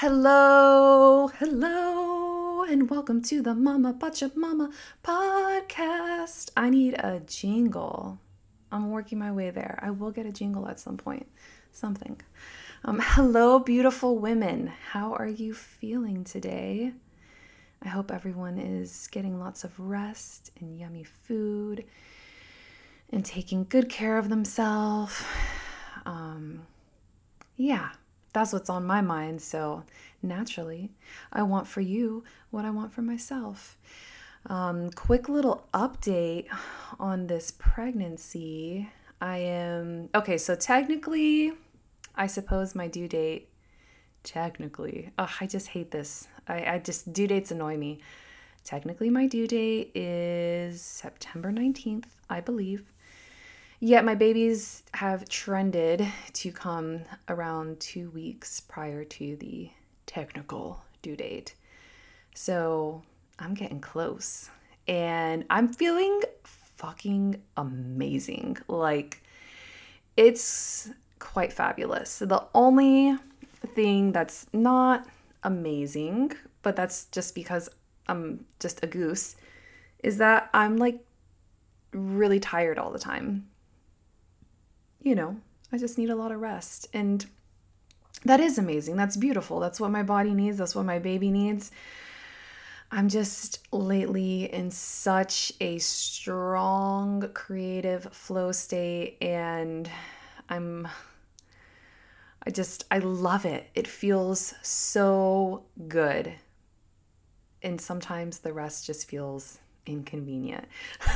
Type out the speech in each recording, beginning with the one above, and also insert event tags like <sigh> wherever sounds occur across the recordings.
Hello, hello, and welcome to the Mama Bacha Mama podcast. I need a jingle. I'm working my way there. I will get a jingle at some point. Something. Um, hello, beautiful women. How are you feeling today? I hope everyone is getting lots of rest and yummy food and taking good care of themselves. Um, yeah, that's what's on my mind. So naturally, I want for you what I want for myself. Um, quick little update on this pregnancy. I am okay, so technically, I suppose my due date, technically, oh, I just hate this. I, I just, due dates annoy me. Technically, my due date is September 19th, I believe. Yet my babies have trended to come around two weeks prior to the technical due date. So I'm getting close and I'm feeling fucking amazing. Like, it's quite fabulous. The only thing that's not amazing, but that's just because I'm just a goose, is that I'm like really tired all the time you know, I just need a lot of rest. And that is amazing. That's beautiful. That's what my body needs. That's what my baby needs. I'm just lately in such a strong creative flow state and I'm I just I love it. It feels so good. And sometimes the rest just feels inconvenient.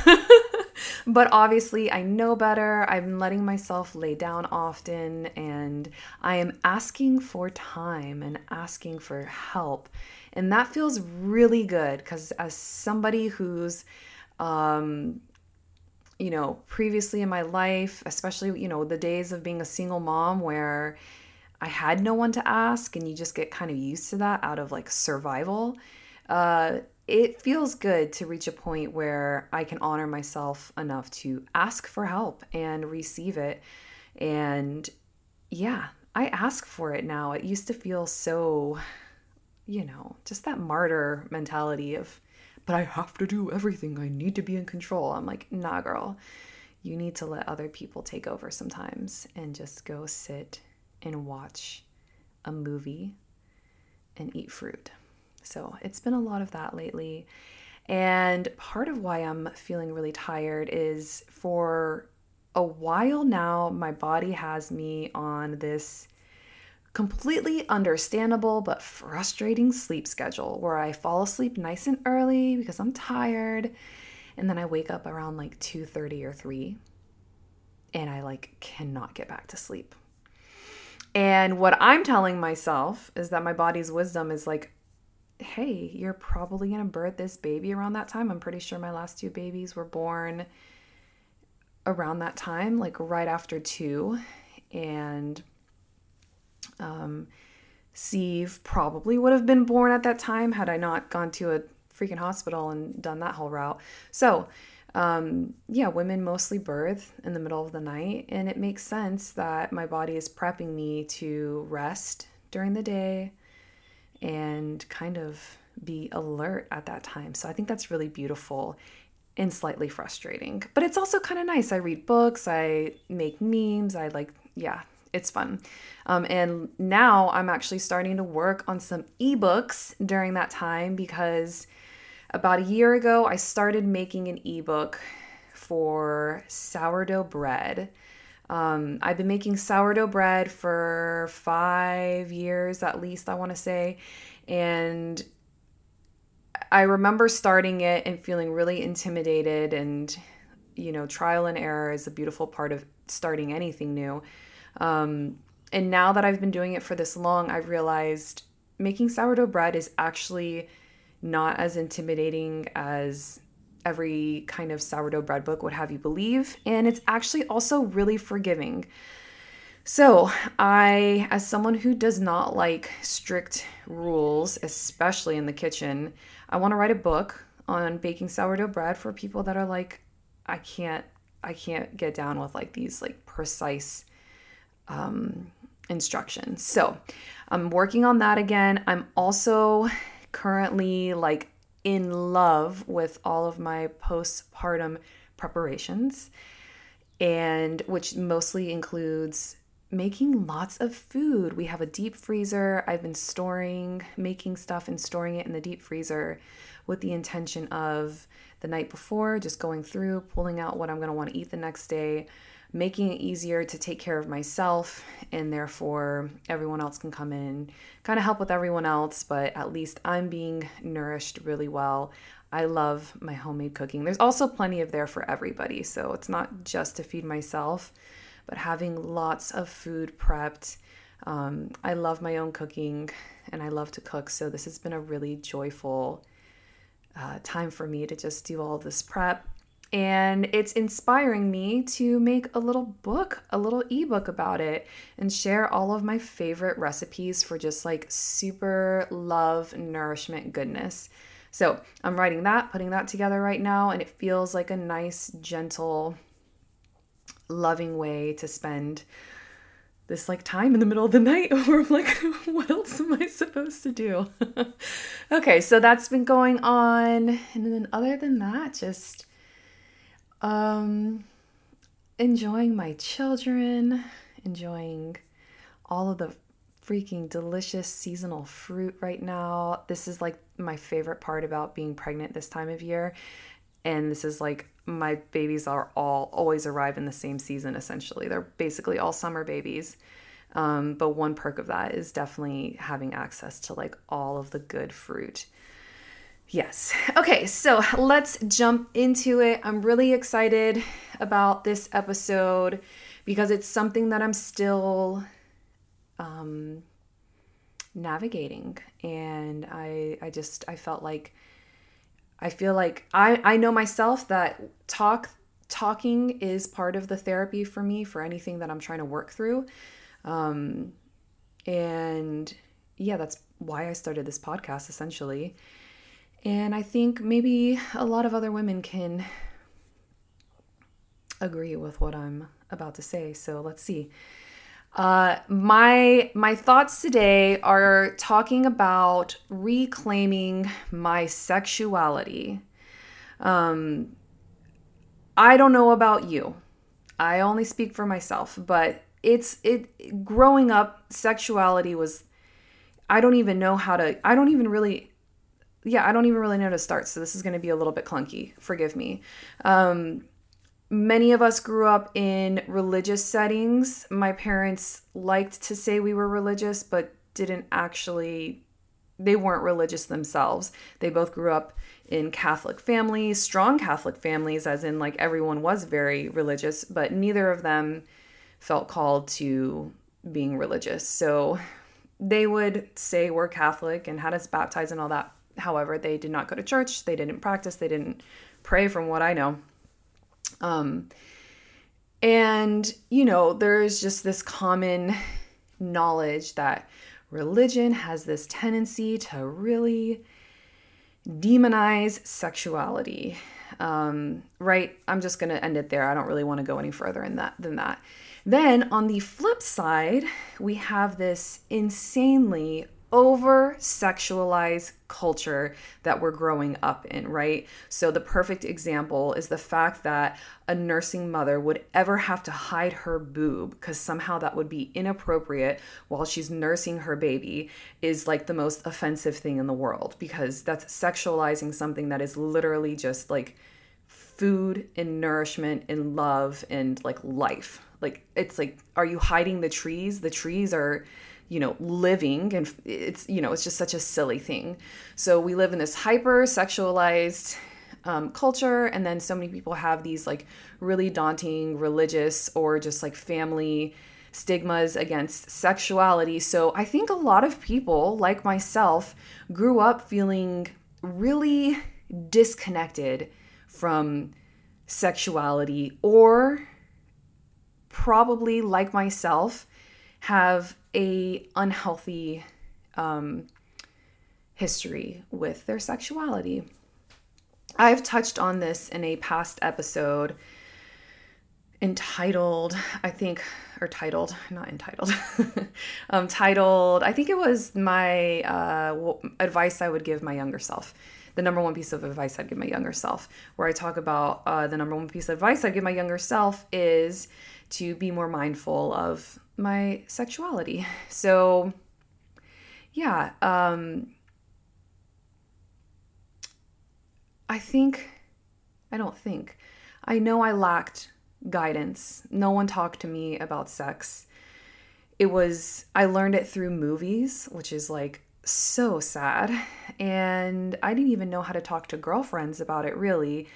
<laughs> <laughs> but obviously, I know better. I'm letting myself lay down often, and I am asking for time and asking for help. And that feels really good because, as somebody who's, um, you know, previously in my life, especially, you know, the days of being a single mom where I had no one to ask, and you just get kind of used to that out of like survival. Uh, it feels good to reach a point where I can honor myself enough to ask for help and receive it. And yeah, I ask for it now. It used to feel so, you know, just that martyr mentality of, but I have to do everything. I need to be in control. I'm like, nah, girl. You need to let other people take over sometimes and just go sit and watch a movie and eat fruit. So it's been a lot of that lately. And part of why I'm feeling really tired is for a while now, my body has me on this completely understandable but frustrating sleep schedule where I fall asleep nice and early because I'm tired and then I wake up around like 2:30 or 3 and I like cannot get back to sleep. And what I'm telling myself is that my body's wisdom is like hey, you're probably going to birth this baby around that time. I'm pretty sure my last two babies were born around that time, like right after two. And um, Steve probably would have been born at that time had I not gone to a freaking hospital and done that whole route. So, um, yeah, women mostly birth in the middle of the night, and it makes sense that my body is prepping me to rest during the day and kind of be alert at that time. So I think that's really beautiful and slightly frustrating. But it's also kind of nice. I read books, I make memes, I like, yeah, it's fun. Um, and now I'm actually starting to work on some ebooks during that time because about a year ago I started making an ebook for sourdough bread. Um, I've been making sourdough bread for five years at least, I want to say. And I remember starting it and feeling really intimidated. And, you know, trial and error is a beautiful part of starting anything new. Um, and now that I've been doing it for this long, I've realized making sourdough bread is actually not as intimidating as every kind of sourdough bread book would have you believe. And it's actually also really forgiving. So, I, as someone who does not like strict rules, especially in the kitchen, I want to write a book on baking sourdough bread for people that are like, I can't, I can't get down with like these like precise um, instructions. So I'm working on that again. I'm also currently like in love with all of my postpartum preparations and which mostly includes making lots of food. We have a deep freezer. I've been storing, making stuff and storing it in the deep freezer with the intention of the night before just going through, pulling out what I'm going to want to eat the next day, making it easier to take care of myself and therefore everyone else can come in kind of help with everyone else but at least i'm being nourished really well. I love my homemade cooking. There's also plenty of there for everybody so it's not just to feed myself but having lots of food prepped. Um, i love my own cooking and i love to cook so this has been a really joyful uh, time for me to just do all this prep and it's inspiring me to make a little book, a little ebook about it, and share all of my favorite recipes for just like super love, nourishment, goodness. So I'm writing that, putting that together right now, and it feels like a nice, gentle, loving way to spend this like time in the middle of the night <laughs> where I'm like, <laughs> what else am I supposed to do? <laughs> okay, so that's been going on. And then other than that, just um, enjoying my children, enjoying all of the freaking delicious seasonal fruit right now. This is like my favorite part about being pregnant this time of year. And this is like my babies are all always arrive in the same season essentially. They're basically all summer babies. Um, but one perk of that is definitely having access to like all of the good fruit. Yes. Okay, so let's jump into it. I'm really excited about this episode because it's something that I'm still um, navigating, and I I just I felt like I feel like I I know myself that talk talking is part of the therapy for me for anything that I'm trying to work through, um, and yeah, that's why I started this podcast essentially and I think maybe a lot of other women can agree with what I'm about to say. So let's see. Uh, my my thoughts today are talking about reclaiming my sexuality. Um, I don't know about you. I only speak for myself, but it's it growing up sexuality was I don't even know how to I don't even really yeah, I don't even really know to start. So this is going to be a little bit clunky. Forgive me. Um, many of us grew up in religious settings. My parents liked to say we were religious, but didn't actually, they weren't religious themselves. They both grew up in Catholic families, strong Catholic families, as in like everyone was very religious, but neither of them felt called to being religious. So they would say we're Catholic and had us baptized and all that However, they did not go to church, they didn't practice, they didn't pray, from what I know. Um, and, you know, there's just this common knowledge that religion has this tendency to really demonize sexuality. Um, right? I'm just going to end it there. I don't really want to go any further in that than that. Then on the flip side, we have this insanely over sexualized culture that we're growing up in, right? So, the perfect example is the fact that a nursing mother would ever have to hide her boob because somehow that would be inappropriate while she's nursing her baby is like the most offensive thing in the world because that's sexualizing something that is literally just like food and nourishment and love and like life. Like, it's like, are you hiding the trees? The trees are you know living and it's you know it's just such a silly thing. So we live in this hyper sexualized um, culture and then so many people have these like really daunting religious or just like family stigmas against sexuality. So i think a lot of people like myself grew up feeling really disconnected from sexuality or probably like myself have a unhealthy um, history with their sexuality. I've touched on this in a past episode. entitled, I think, or titled, not entitled, <laughs> um, titled, I think it was my uh, advice I would give my younger self. The number one piece of advice I'd give my younger self, where I talk about uh, the number one piece of advice I'd give my younger self is to be more mindful of my sexuality. <laughs> So, yeah, um, I think, I don't think, I know I lacked guidance. No one talked to me about sex. It was, I learned it through movies, which is like so sad. And I didn't even know how to talk to girlfriends about it really.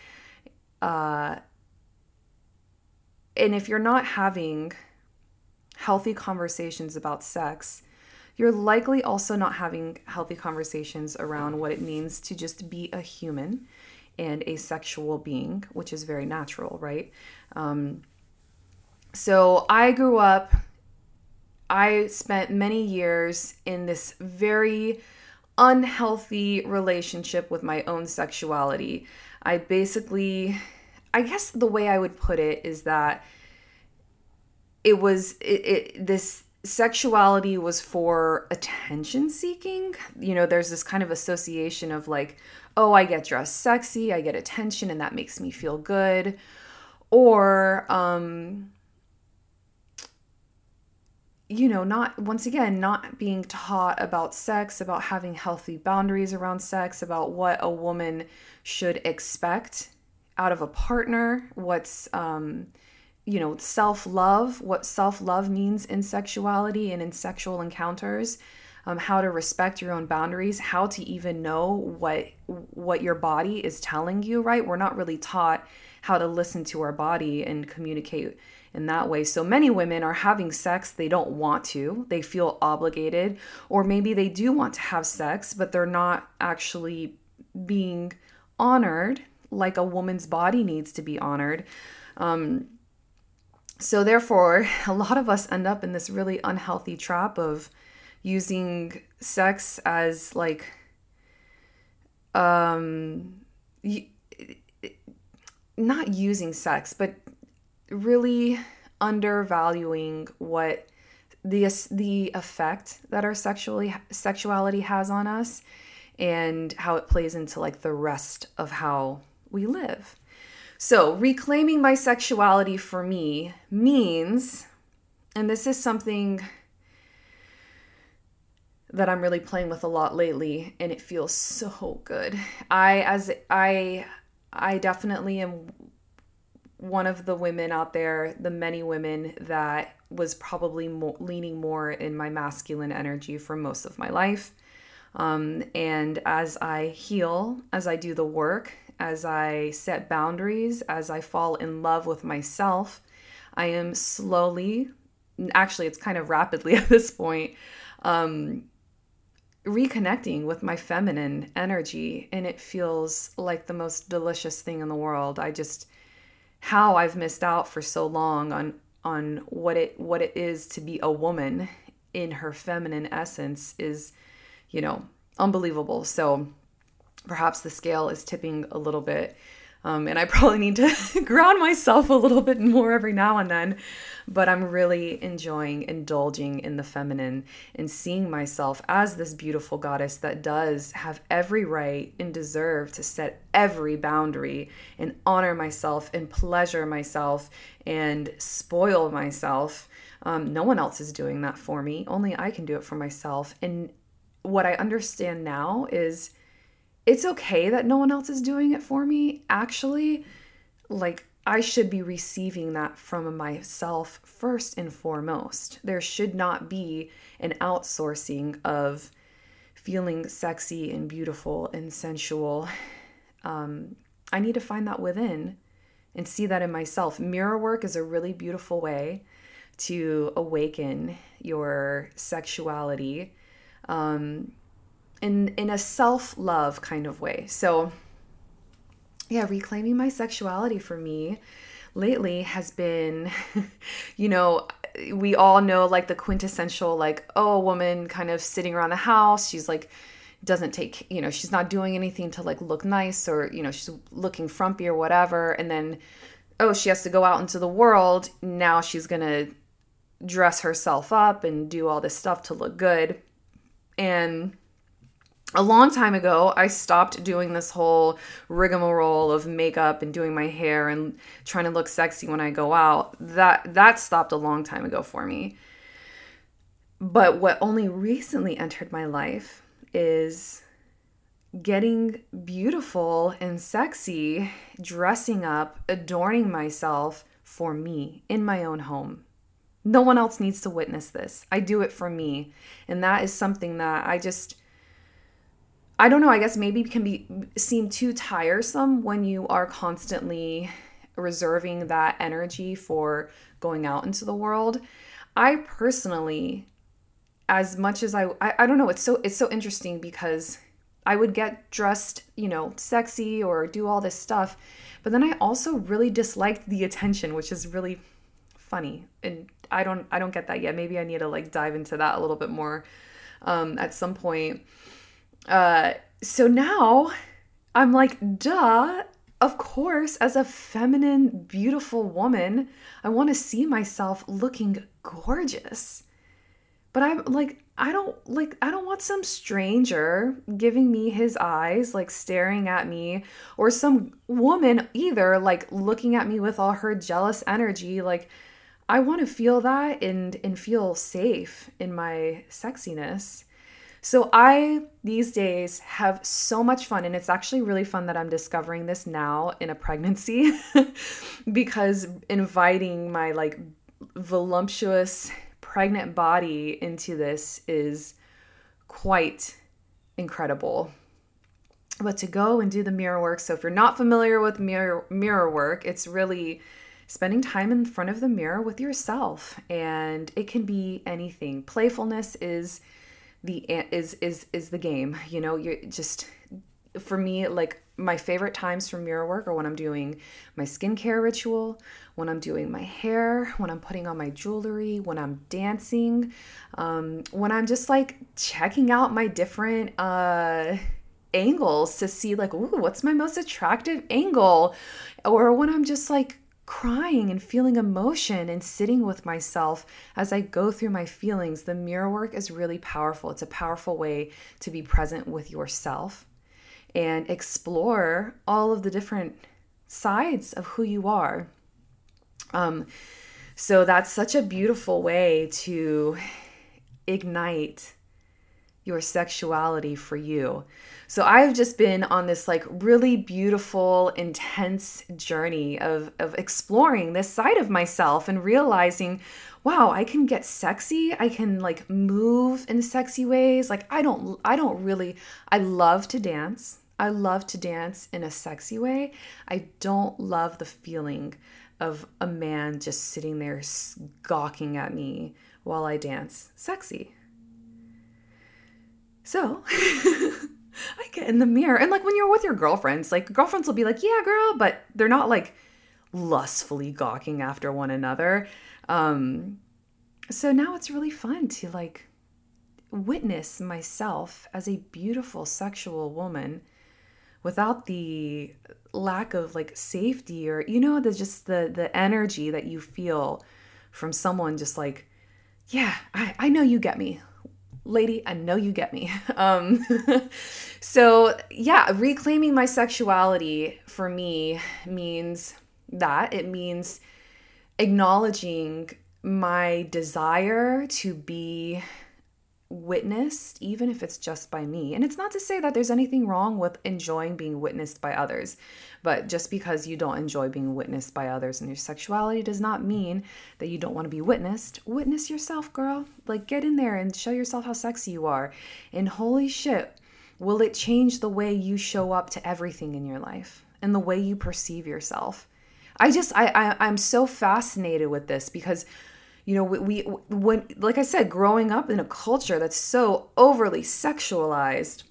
Uh, and if you're not having healthy conversations about sex, you're likely also not having healthy conversations around what it means to just be a human and a sexual being, which is very natural, right? Um, so I grew up, I spent many years in this very unhealthy relationship with my own sexuality. I basically, I guess the way I would put it is that it was it, it this sexuality was for attention seeking. You know, there's this kind of association of like, oh, I get dressed sexy, I get attention, and that makes me feel good. Or, um, you know, not once again, not being taught about sex, about having healthy boundaries around sex, about what a woman should expect out of a partner, what's, um, you know, self love, what self love means in sexuality and in sexual encounters um, how to respect your own boundaries, how to even know what what your body is telling you. Right? We're not really taught how to listen to our body and communicate in that way. So many women are having sex they don't want to, they feel obligated, or maybe they do want to have sex, but they're not actually being honored like a woman's body needs to be honored. Um, so, therefore, <laughs> a lot of us end up in this really unhealthy trap of using sex as like um not using sex but really undervaluing what the the effect that our sexually sexuality has on us and how it plays into like the rest of how we live. So, reclaiming my sexuality for me means and this is something that I'm really playing with a lot lately and it feels so good. I as I I definitely am one of the women out there, the many women that was probably more, leaning more in my masculine energy for most of my life. Um, and as I heal, as I do the work, as I set boundaries, as I fall in love with myself, I am slowly, actually, it's kind of rapidly <laughs> at this point, um, reconnecting with my feminine energy and it feels like the most delicious thing in the world. I just how I've missed out for so long on on what it what it is to be a woman in her feminine essence is you know unbelievable. So perhaps the scale is tipping a little bit um, and I <laughs> probably need to <laughs> ground myself a little bit more every now and then. But I'm really enjoying indulging in the feminine and seeing myself as this beautiful goddess that does have every right and deserve to set every boundary and honor myself and pleasure myself and spoil myself. Um, no one else is doing that for me. Only I can do it for myself. And what I understand now is it's okay that no one else is doing it for me. Actually, like I should be receiving that from myself first and foremost. There should not be an outsourcing of feeling sexy and beautiful and sensual. Um, I need to find that within and see that in myself. Mirror work is a really beautiful way to awaken your sexuality. Um, in in a self-love kind of way. So yeah, reclaiming my sexuality for me lately has been <laughs> you know, we all know like the quintessential like oh, a woman kind of sitting around the house, she's like doesn't take, you know, she's not doing anything to like look nice or, you know, she's looking frumpy or whatever and then oh, she has to go out into the world. Now she's going to dress herself up and do all this stuff to look good. And a long time ago, I stopped doing this whole rigmarole of makeup and doing my hair and trying to look sexy when I go out. That that stopped a long time ago for me. But what only recently entered my life is getting beautiful and sexy, dressing up, adorning myself for me in my own home. No one else needs to witness this. I do it for me. And that is something that I just I don't know, I guess maybe can be seem too tiresome when you are constantly reserving that energy for going out into the world. I personally as much as I, I I don't know, it's so it's so interesting because I would get dressed, you know, sexy or do all this stuff. But then I also really disliked the attention, which is really funny. And I don't I don't get that yet. Maybe I need to like dive into that a little bit more um, at some point. Uh, so now I'm like, duh. Of course, as a feminine, beautiful woman, I want to see myself looking gorgeous. But I'm like, I don't like I don't want some stranger giving me his eyes like staring at me or some woman either like looking at me with all her jealous energy like I want to feel that and and feel safe in my sexiness. So I these days have so much fun and it's actually really fun that I'm discovering this now in a pregnancy <laughs> because inviting my like voluptuous pregnant body into this is quite incredible. But to go and do the mirror work, so if you're not familiar with mirror mirror work, it's really spending time in front of the mirror with yourself and it can be anything. Playfulness is the is is is the game. You know, you're just for me like my favorite times for mirror work are when I'm doing my skincare ritual, when I'm doing my hair, when I'm putting on my jewelry, when I'm dancing, um, when I'm just like checking out my different uh, angles to see, like, ooh, what's my most attractive angle? Or when I'm just like crying and feeling emotion and sitting with myself as I go through my feelings. The mirror work is really powerful. It's a powerful way to be present with yourself and explore all of the different sides of who you are. Um, so that's such a beautiful way to ignite your sexuality for you. So I've just been on this like really beautiful, intense journey of of exploring this side of myself and realizing, wow, I can get sexy. I can like move in sexy ways. Like I don't I don't really I love to dance. I love to dance in a sexy way. I don't love the feeling of a man just sitting there gawking at me while I dance sexy. So <laughs> I get in the mirror. And like when you're with your girlfriends, like girlfriends will be like, yeah, girl, but they're not like lustfully gawking after one another. Um, so now it's really fun to like witness myself as a beautiful sexual woman without the lack of like safety or you know the just the the energy that you feel from someone just like yeah i, I know you get me lady, I know you get me. <laughs> Um, <laughs> so, yeah, reclaiming my sexuality for me means that it means acknowledging my desire to be witnessed, even if it's just by me. And it's not to say that there's anything wrong with enjoying being witnessed by others, but just because you don't enjoy being witnessed by others and your sexuality does not mean that you don't want to be witnessed. Witness yourself, girl. Like, get in there and show yourself how sexy you are. And holy shit, will it change the way you show up to everything in your life and the way you perceive yourself? I just, I, I I'm so fascinated with this because you know we, we when like i said growing up in a culture that's so overly sexualized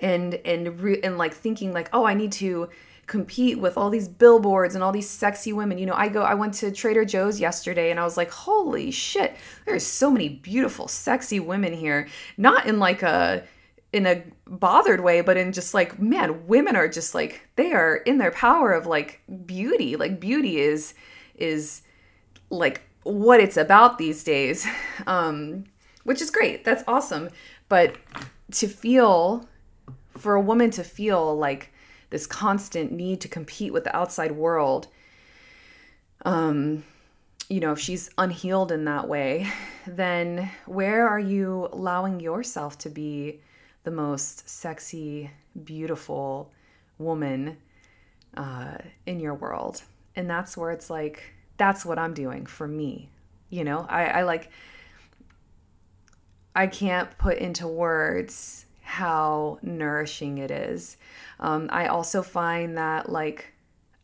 and and re, and like thinking like oh i need to compete with all these billboards and all these sexy women you know i go i went to trader joe's yesterday and i was like holy shit there's so many beautiful sexy women here not in like a in a bothered way, but in just like, man, women are just like they are in their power of like beauty. Like beauty is is like what it's about these days. <laughs> Um, which is great. That's awesome. But to feel for a woman to feel like this constant need to compete with the outside world um you know if she's unhealed in that way <laughs> then where are you allowing yourself to be the most sexy beautiful woman uh, in your world and that's where it's like that's what i'm doing for me you know i, I like i can't put into words how nourishing it is. Um, I also find that like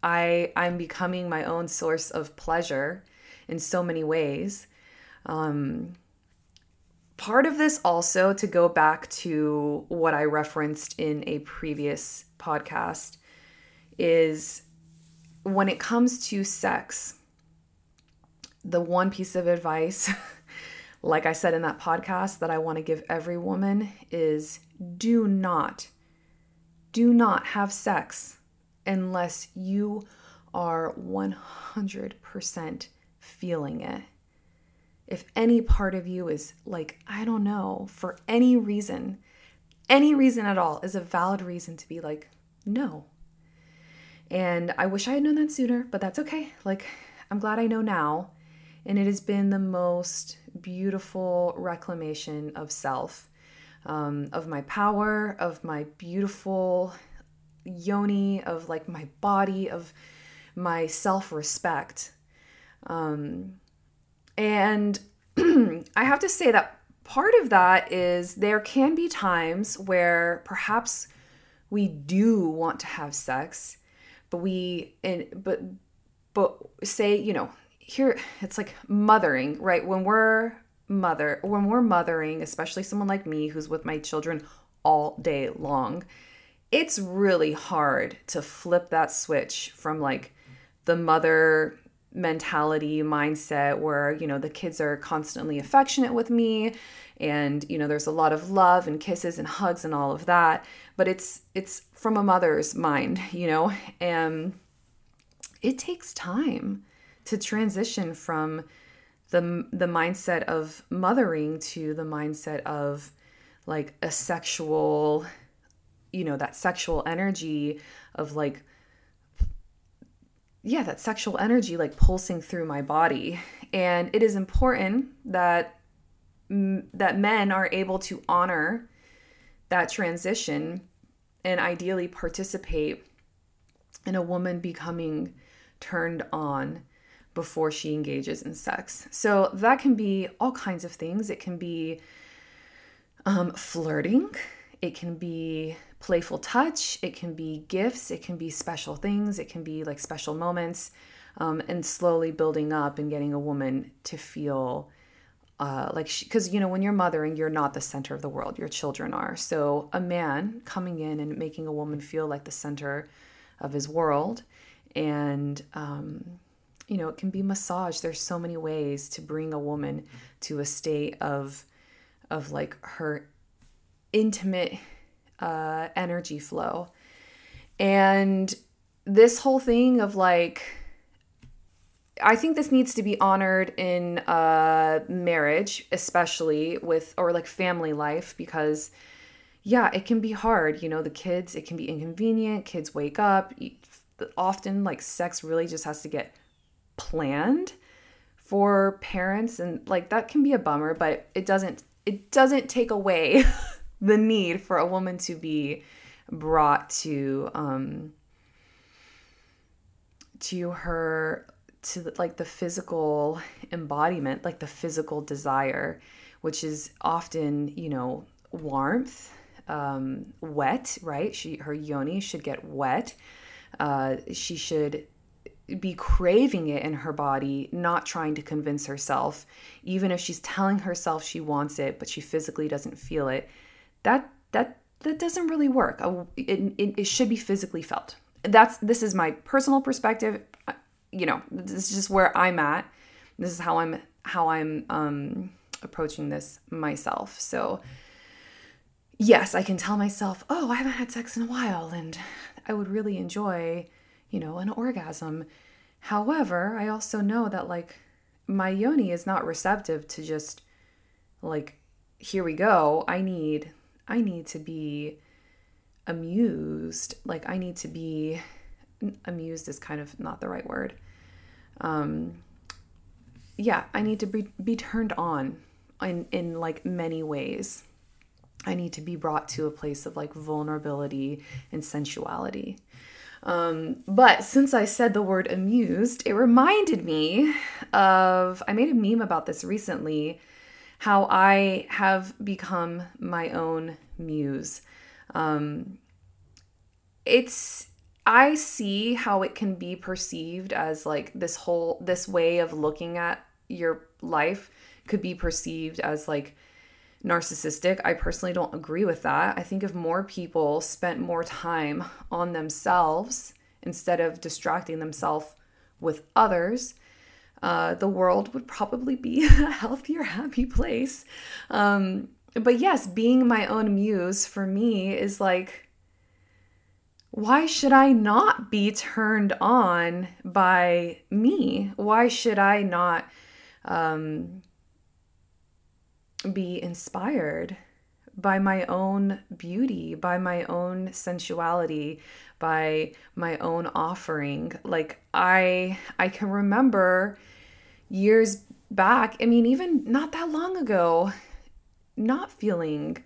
I I'm becoming my own source of pleasure in so many ways. Um, part of this also to go back to what I referenced in a previous podcast is when it comes to sex, the one piece of advice, <laughs> like I said in that podcast, that I want to give every woman is do not, do not have sex unless you are 100% feeling it. If any part of you is like, I don't know, for any reason, any reason at all is a valid reason to be like, no. And I wish I had known that sooner, but that's okay. Like, I'm glad I know now. And it has been the most beautiful reclamation of self um, of my power, of my beautiful yoni, of like my body, of my self respect. Um, and <clears throat> I have to say that part of that is there can be times where perhaps we do want to have sex, but we, and, but, but say, you know, here it's like mothering, right? When we're mother when we're mothering especially someone like me who's with my children all day long it's really hard to flip that switch from like the mother mentality mindset where you know the kids are constantly affectionate with me and you know there's a lot of love and kisses and hugs and all of that. But it's it's from a mother's mind <laughs> you know? And it takes time to transition from the the mindset of mothering to the mindset of like a sexual you know that sexual energy of like yeah that sexual energy like pulsing through my body. And it is important that that men are able to honor that transition and ideally participate in a woman becoming turned on before she engages in sex. So that can be all kinds of things. It can be um, flirting, it can be playful touch, it can be gifts, it can be special things, it can be like special moments, um, and slowly building up and getting a woman to feel. Uh, like she because you know when you're mothering you're not the center of the world your children are so a man coming in and making a woman feel like the center of his world and um, you know, it can be massage. There's so many ways to bring a woman to a state of of like her intimate uh, energy flow. And this whole thing of like I think this needs to be honored in uh, marriage, especially with or like family life, because yeah, it can be hard. You know, the kids, it can be inconvenient. Kids wake up. Often, like sex really just has to get planned for parents and like that can be a bummer but it doesn't it doesn't take away <laughs> the need for a woman to be brought to um to her to like the physical embodiment like the physical desire which is often you know warmth um wet right? She her yoni should get wet. Uh she should be craving it in her body, not trying to convince herself, even if she's telling herself she wants it, but she physically doesn't feel it. That that that doesn't really work. It, it, it should be physically felt. That's this is my personal perspective. You know, this is just where I'm at. This is how I'm how I'm um, approaching this myself. So yes, I can tell myself, oh, I haven't had sex in a while and I would really enjoy, you know, an orgasm. However, I also know that like my yoni is not receptive to just like here we go. I need I need to be amused. Like I need to be amused is kind of not the right word. Um yeah, I need to be be turned on in in like many ways. I need to be brought to a place of like vulnerability and sensuality. Um, but since I said the word amused, it reminded me of I made a meme about this recently how I have become my own muse. Um, it's I see how it can be perceived as like this whole this way of looking at your life could be perceived as like narcissistic. I personally don't agree with that. I think if more people spent more time on themselves instead of distracting themselves with others, uh, the world would probably be <laughs> a healthier, happy place. Um, but yes, being my own muse for me is like, why should I not be turned on by me? Why should I not um, be inspired by my own beauty, by my own sensuality, by my own offering. Like I I can remember years back, I mean even not that long ago, not feeling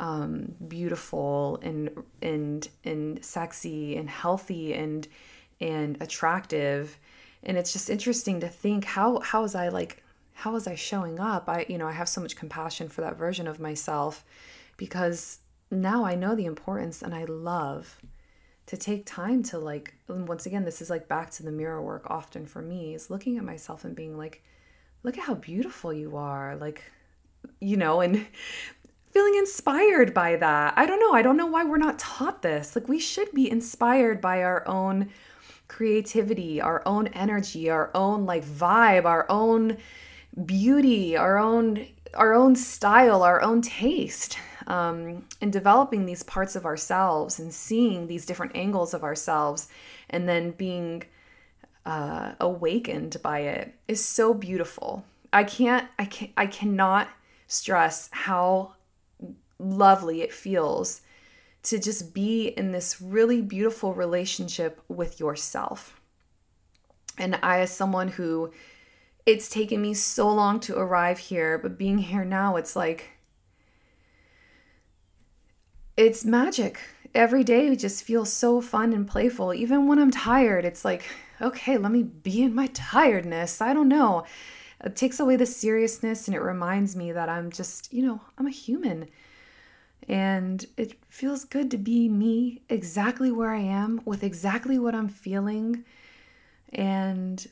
um, beautiful and and and sexy and healthy and and attractive and it's just interesting to think how how was I like how was I showing up? I, you know, I have so much compassion for that version of myself because now I know the importance and I love to take time to like, once again, this is like back to the mirror work often for me is looking at myself and being like, look at how beautiful you are. Like, you know, and <laughs> feeling inspired by that. I don't know. I don't know why we're not taught this. Like, we should be inspired by our own creativity, our own energy, our own like vibe, our own beauty, our own our own style, our own taste, um, and developing these parts of ourselves and seeing these different angles of ourselves, and then being uh, awakened by it is so beautiful. I can't, I can, I cannot stress how lovely it feels to just be in this really beautiful relationship with yourself. And I, as someone who it's taken me so long to arrive here, but being here now, it's like, it's magic. Every day just feels so fun and playful. Even when I'm tired, it's like, okay, let me be in my tiredness. I don't know. It takes away the seriousness and it reminds me that I'm just, you know, I'm a human. And it feels good to be me exactly where I am with exactly what I'm feeling. And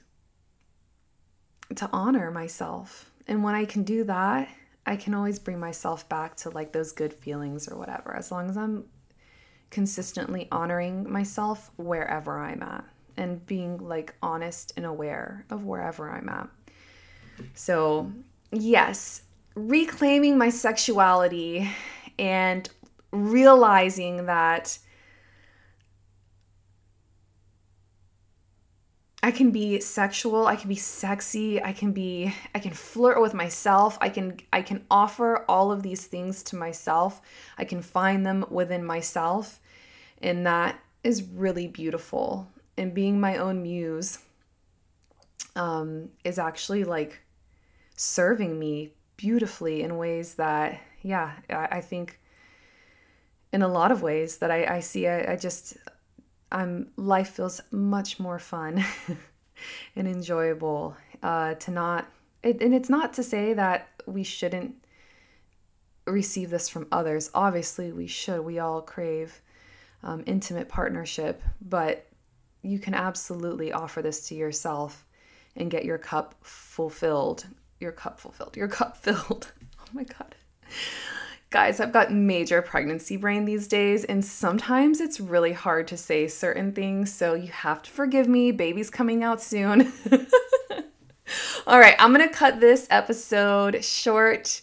to honor myself. And when I can do that, I can always bring myself back to like those good feelings or whatever, as long as I'm consistently honoring myself wherever I'm at and being like honest and aware of wherever I'm at. So, yes, reclaiming my sexuality and realizing that I can be sexual, I can be sexy, I can be I can flirt with myself. I can I can offer all of these things to myself. I can find them within myself. And that is really beautiful. And being my own muse um, is actually like serving me beautifully in ways that, yeah, I, I think in a lot of ways that I, I see, I, I just, I'm life feels much more fun <laughs> and enjoyable uh, to not it, and it's not to say that we shouldn't receive this from others. Obviously we should. We all crave um, intimate partnership but you can absolutely offer this to yourself and get your cup fulfilled. Your cup fulfilled. Your cup <laughs> filled. Oh my god Guys, I've got major pregnancy brain these days, and sometimes it's really hard to say certain things, so you have to forgive me. Baby's coming out soon. <laughs> All right, I'm gonna cut this episode short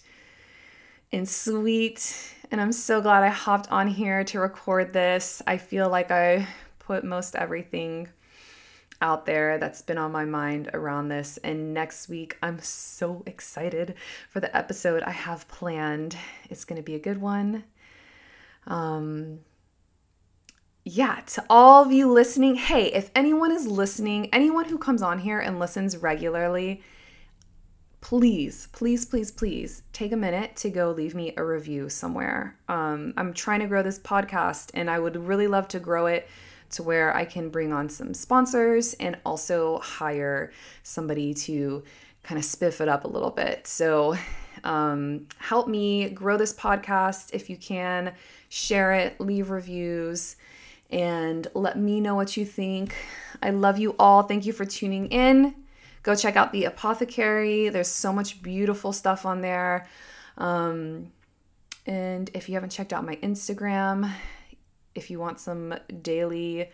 and sweet And I'm so glad I hopped on here to record this. I feel like I put most everything out there that's been on my mind around this. And next week, I'm so excited for the episode I have planned. It's going to be a good one. Um, yeah, to all of you listening, hey, if anyone is listening, anyone who comes on here and listens regularly, please, please, please, please take a minute to go leave me a review somewhere. Um, I'm trying to grow this podcast and I would really love to grow it to where I can bring on some sponsors and also hire somebody to kind of spiff it up a little bit. So, um, help me grow this podcast if you can. Share it, leave reviews, and let me know what you think. I love you all. Thank you for tuning in. Go check out the apothecary. There's so much beautiful stuff on there. Um, and if you haven't checked out my Instagram, if you want some daily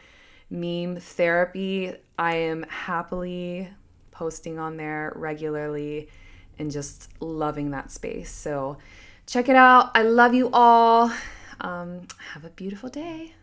meme therapy, I am happily posting on there regularly and just loving that space. So check it out. I love you all. Um, have a beautiful day.